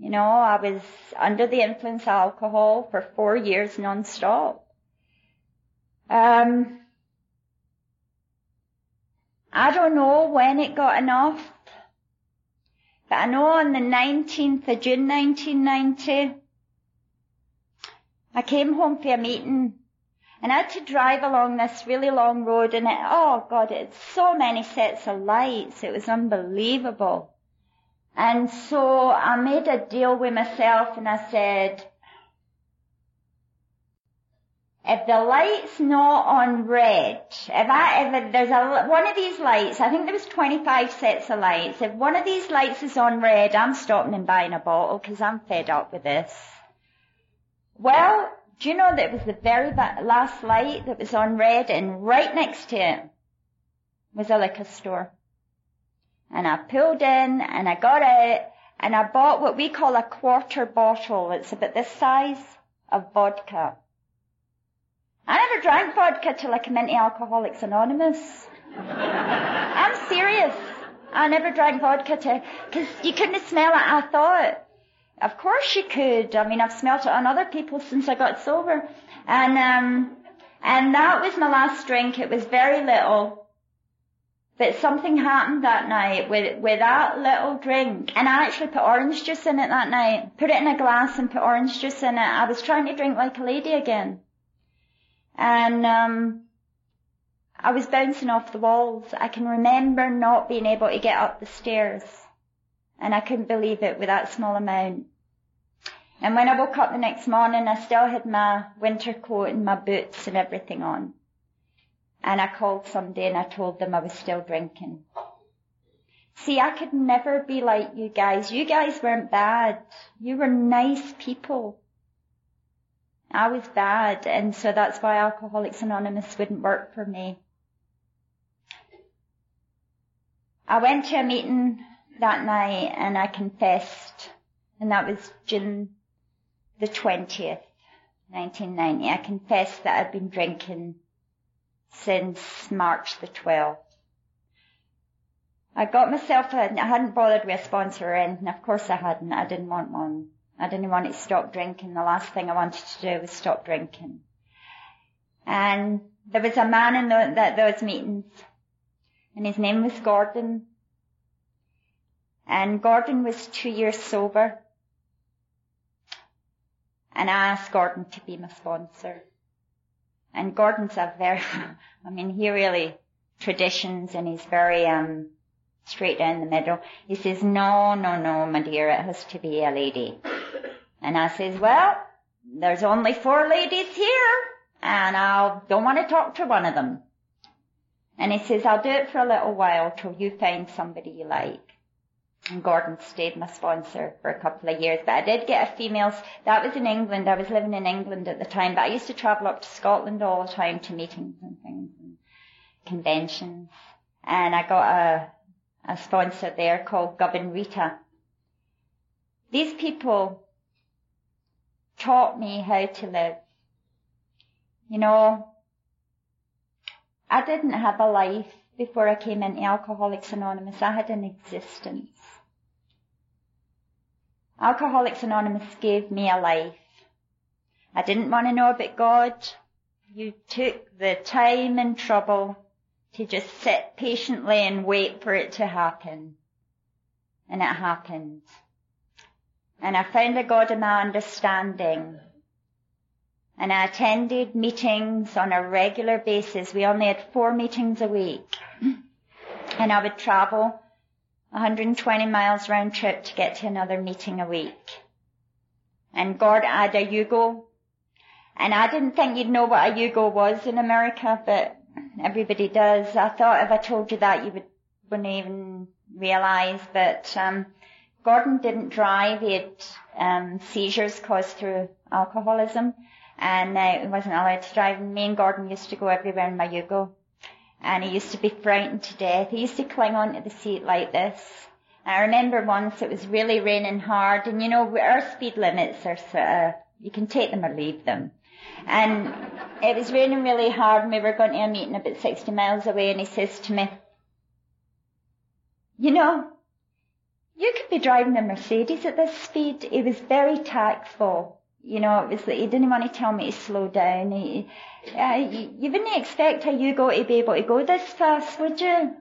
You know, I was under the influence of alcohol for four years non-stop. Um, I don't know when it got enough, but I know on the 19th of June 1990, I came home for a meeting and I had to drive along this really long road and it, oh God, it had so many sets of lights. It was unbelievable. And so I made a deal with myself and I said, if the light's not on red, if I, if there's a, one of these lights, I think there was 25 sets of lights, if one of these lights is on red, I'm stopping and buying a bottle because I'm fed up with this. Well, do you know that was the very last light that was on red and right next to it was a liquor store. And I pulled in and I got out and I bought what we call a quarter bottle. It's about this size of vodka. I never drank vodka till I came into Alcoholics Anonymous. I'm serious. I never drank vodka till, cause you couldn't smell it, I thought. Of course you could. I mean, I've smelt it on other people since I got sober. And, um, and that was my last drink. It was very little. But something happened that night with, with that little drink. And I actually put orange juice in it that night. Put it in a glass and put orange juice in it. I was trying to drink like a lady again. And, um, I was bouncing off the walls. I can remember not being able to get up the stairs. And I couldn't believe it with that small amount. And when I woke up the next morning, I still had my winter coat and my boots and everything on. And I called somebody and I told them I was still drinking. See, I could never be like you guys. You guys weren't bad. You were nice people. I was bad, and so that's why Alcoholics Anonymous wouldn't work for me. I went to a meeting that night and I confessed, and that was June the 20th, 1990. I confessed that I'd been drinking since March the 12th. I got myself, a, I hadn't bothered with a sponsor or anything. Of course I hadn't. I didn't want one. I didn't want to stop drinking. The last thing I wanted to do was stop drinking. And there was a man in the, the, those meetings and his name was Gordon. And Gordon was two years sober. And I asked Gordon to be my sponsor. And Gordon's a very, I mean, he really traditions and he's very, um, straight down the middle. He says, no, no, no, my dear, it has to be a lady. And I says, well, there's only four ladies here and I don't want to talk to one of them. And he says, I'll do it for a little while till you find somebody you like. And Gordon stayed my sponsor for a couple of years. But I did get a female, that was in England. I was living in England at the time, but I used to travel up to Scotland all the time to meetings and things and conventions. And I got a, a sponsor there called Govan Rita. These people taught me how to live. You know, I didn't have a life before I came into Alcoholics Anonymous. I had an existence. Alcoholics Anonymous gave me a life. I didn't want to know about God. You took the time and trouble to just sit patiently and wait for it to happen. And it happened. And I found a God of my understanding. And I attended meetings on a regular basis. We only had four meetings a week. And I would travel 120 miles round trip to get to another meeting a week. And God had a Yugo. And I didn't think you'd know what a Yugo was in America, but everybody does. I thought if I told you that you would, wouldn't even realize that, um, Gordon didn't drive. He had, um, seizures caused through alcoholism and uh, he wasn't allowed to drive. Me and Gordon used to go everywhere in my Yugo and he used to be frightened to death. He used to cling onto the seat like this. I remember once it was really raining hard, and you know our speed limits are sort of, you can take them or leave them. And it was raining really hard and we were going to a meeting about 60 miles away and he says to me, you know, you could be driving a Mercedes at this speed. He was very tactful. You know, it was he didn't want to tell me to slow down. He, uh, you, you wouldn't expect a Yugo to be able to go this fast, would you?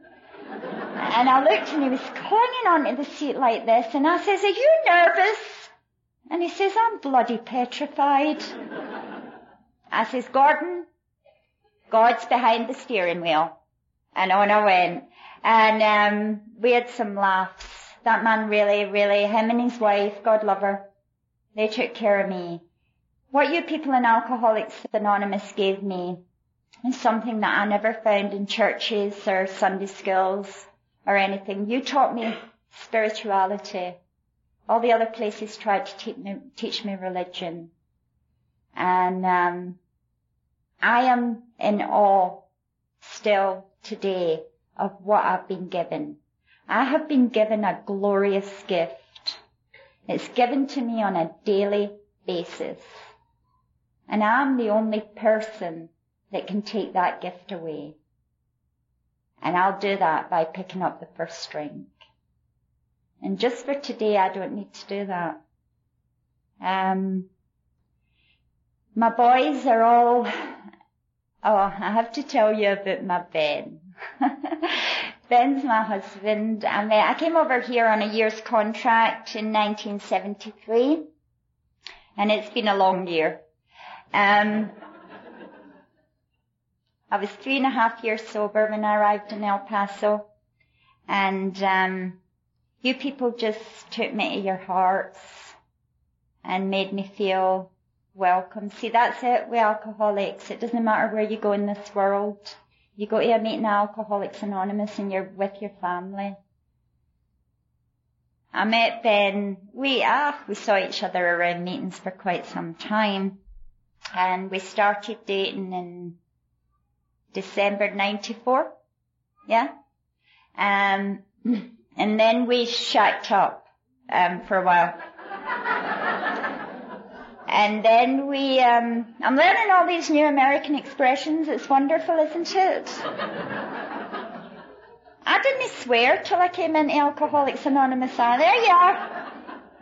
And I looked and he was clinging onto the seat like this and I says, are you nervous? And he says, I'm bloody petrified. I says, Gordon, God's behind the steering wheel. And on I went. And um, we had some laughs. That man really, really, him and his wife, God love her, they took care of me. What you people in Alcoholics Anonymous gave me is something that I never found in churches or Sunday schools or anything. You taught me spirituality. All the other places tried to teach me, teach me religion. And um, I am in awe still today of what I've been given. I have been given a glorious gift. It's given to me on a daily basis. And I'm the only person that can take that gift away. And I'll do that by picking up the first drink. And just for today, I don't need to do that. Um, my boys are all, oh, I have to tell you about my Ben. Ben's my husband. And I came over here on a year's contract in 1973. And it's been a long year. Um, I was three and a half years sober when I arrived in El Paso. And, um, you people just took me to your hearts and made me feel welcome. See, that's it with alcoholics. It doesn't matter where you go in this world. You go to a meeting Alcoholics Anonymous and you're with your family. I met Ben. We ah, we saw each other around meetings for quite some time, and we started dating in December '94. Yeah, um, and then we shacked up um, for a while. And then we, um, I'm learning all these new American expressions. It's wonderful, isn't it? I didn't swear till I came in Alcoholics Anonymous. Ah, there you are.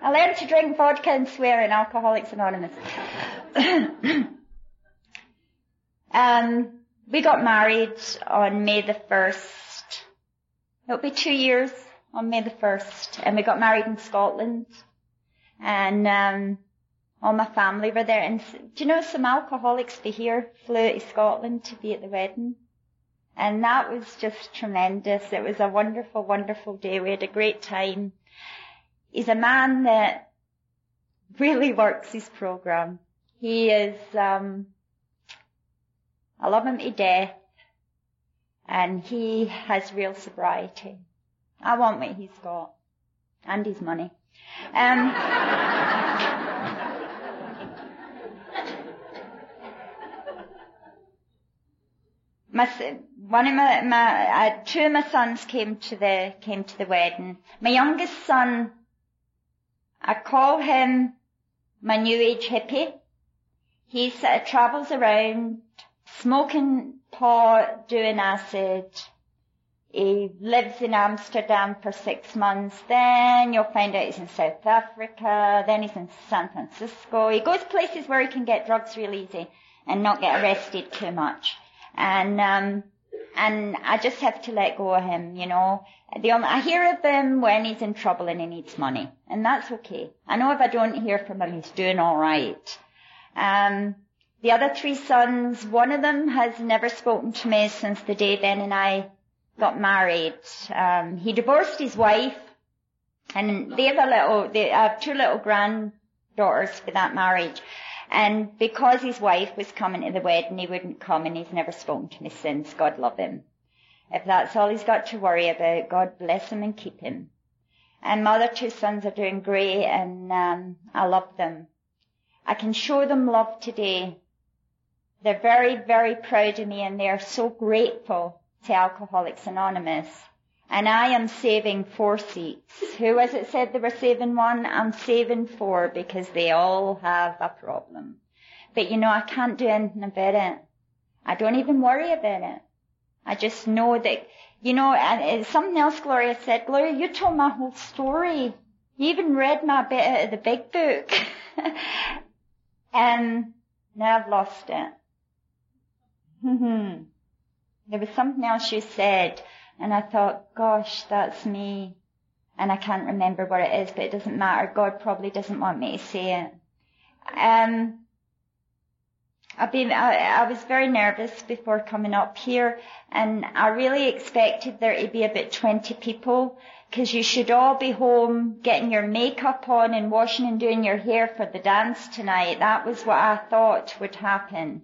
I learned to drink vodka and swear in Alcoholics Anonymous. um, we got married on May the 1st. It'll be two years on May the 1st. And we got married in Scotland. And, um, all my family were there. And do you know some alcoholics for here flew to Scotland to be at the wedding? And that was just tremendous. It was a wonderful, wonderful day. We had a great time. He's a man that really works his program. He is, um, I love him to death. And he has real sobriety. I want what he's got. And his money. Um, my one of my, my uh, two of my sons came to the came to the wedding. My youngest son, I call him my new age hippie. He uh, travels around smoking pot, doing acid. He lives in Amsterdam for six months. Then you'll find out he's in South Africa. Then he's in San Francisco. He goes places where he can get drugs real easy and not get arrested too much and um, and I just have to let go of him, you know. The only, I hear of him when he's in trouble and he needs money, and that's okay. I know if I don't hear from him, he's doing all right. Um, the other three sons, one of them has never spoken to me since the day Ben and I got married. Um, he divorced his wife, and they have a little, they have two little granddaughters for that marriage. And because his wife was coming to the wedding, he wouldn't come and he's never spoken to me since. God love him. If that's all he's got to worry about, God bless him and keep him. And my other two sons are doing great and um, I love them. I can show them love today. They're very, very proud of me and they are so grateful to Alcoholics Anonymous and I am saving four seats. Who was it said they were saving one? I'm saving four because they all have a problem. But you know, I can't do anything about it. I don't even worry about it. I just know that, you know, and uh, something else Gloria said, Gloria, you told my whole story. You even read my bit out of the big book. and um, now I've lost it. there was something else you said and I thought, gosh, that's me. And I can't remember what it is, but it doesn't matter. God probably doesn't want me to say it. Um, I've been, I, I was very nervous before coming up here and I really expected there to be about 20 people because you should all be home getting your makeup on and washing and doing your hair for the dance tonight. That was what I thought would happen.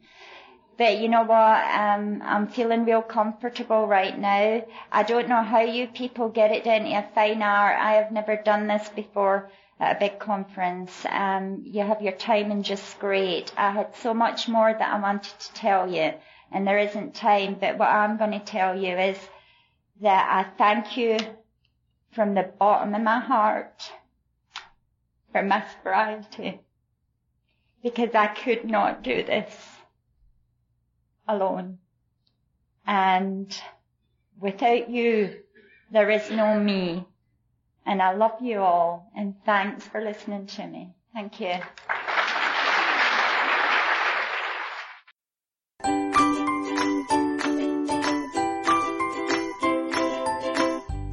But you know what? Um, I'm feeling real comfortable right now. I don't know how you people get it down to a fine art. I have never done this before at a big conference. Um, you have your timing just great. I had so much more that I wanted to tell you, and there isn't time. But what I'm going to tell you is that I thank you from the bottom of my heart for my sobriety because I could not do this alone. And without you, there is no me. And I love you all and thanks for listening to me. Thank you.